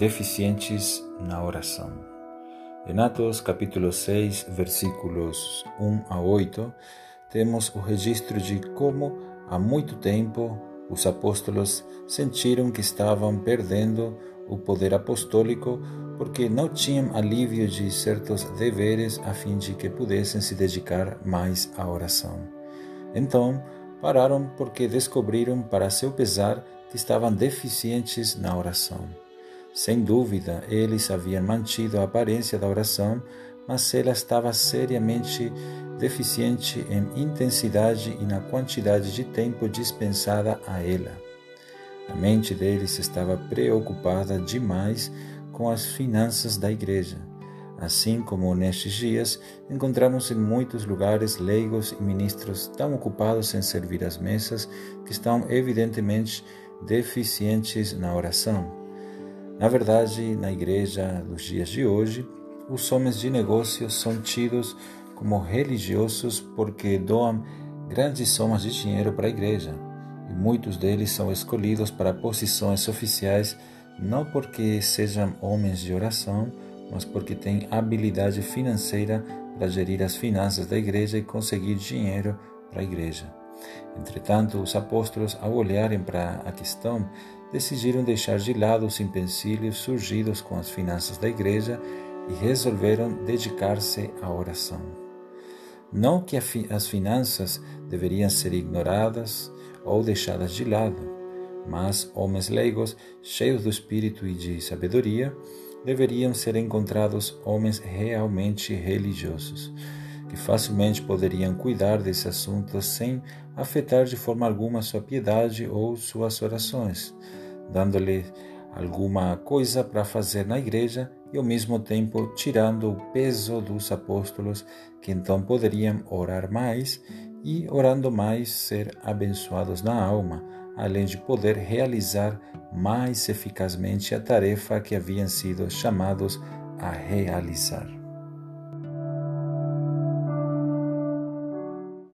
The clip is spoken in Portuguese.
deficientes na oração. Em Atos capítulo 6, versículos 1 a 8, temos o registro de como há muito tempo os apóstolos sentiram que estavam perdendo o poder apostólico porque não tinham alívio de certos deveres a fim de que pudessem se dedicar mais à oração. Então, pararam porque descobriram, para seu pesar, que estavam deficientes na oração. Sem dúvida, eles haviam mantido a aparência da oração, mas ela estava seriamente deficiente em intensidade e na quantidade de tempo dispensada a ela. A mente deles estava preocupada demais com as finanças da igreja. Assim como nestes dias, encontramos em muitos lugares leigos e ministros tão ocupados em servir as mesas que estão evidentemente deficientes na oração. Na verdade, na igreja dos dias de hoje, os homens de negócios são tidos como religiosos porque doam grandes somas de dinheiro para a igreja, e muitos deles são escolhidos para posições oficiais não porque sejam homens de oração, mas porque têm habilidade financeira para gerir as finanças da igreja e conseguir dinheiro para a igreja. Entretanto, os apóstolos, ao olharem para a questão, decidiram deixar de lado os empecilhos surgidos com as finanças da igreja e resolveram dedicar-se à oração. Não que as finanças deveriam ser ignoradas ou deixadas de lado, mas homens leigos, cheios do espírito e de sabedoria, deveriam ser encontrados homens realmente religiosos que facilmente poderiam cuidar desse assunto sem afetar de forma alguma sua piedade ou suas orações, dando-lhe alguma coisa para fazer na igreja e ao mesmo tempo tirando o peso dos apóstolos, que então poderiam orar mais e, orando mais, ser abençoados na alma, além de poder realizar mais eficazmente a tarefa que haviam sido chamados a realizar.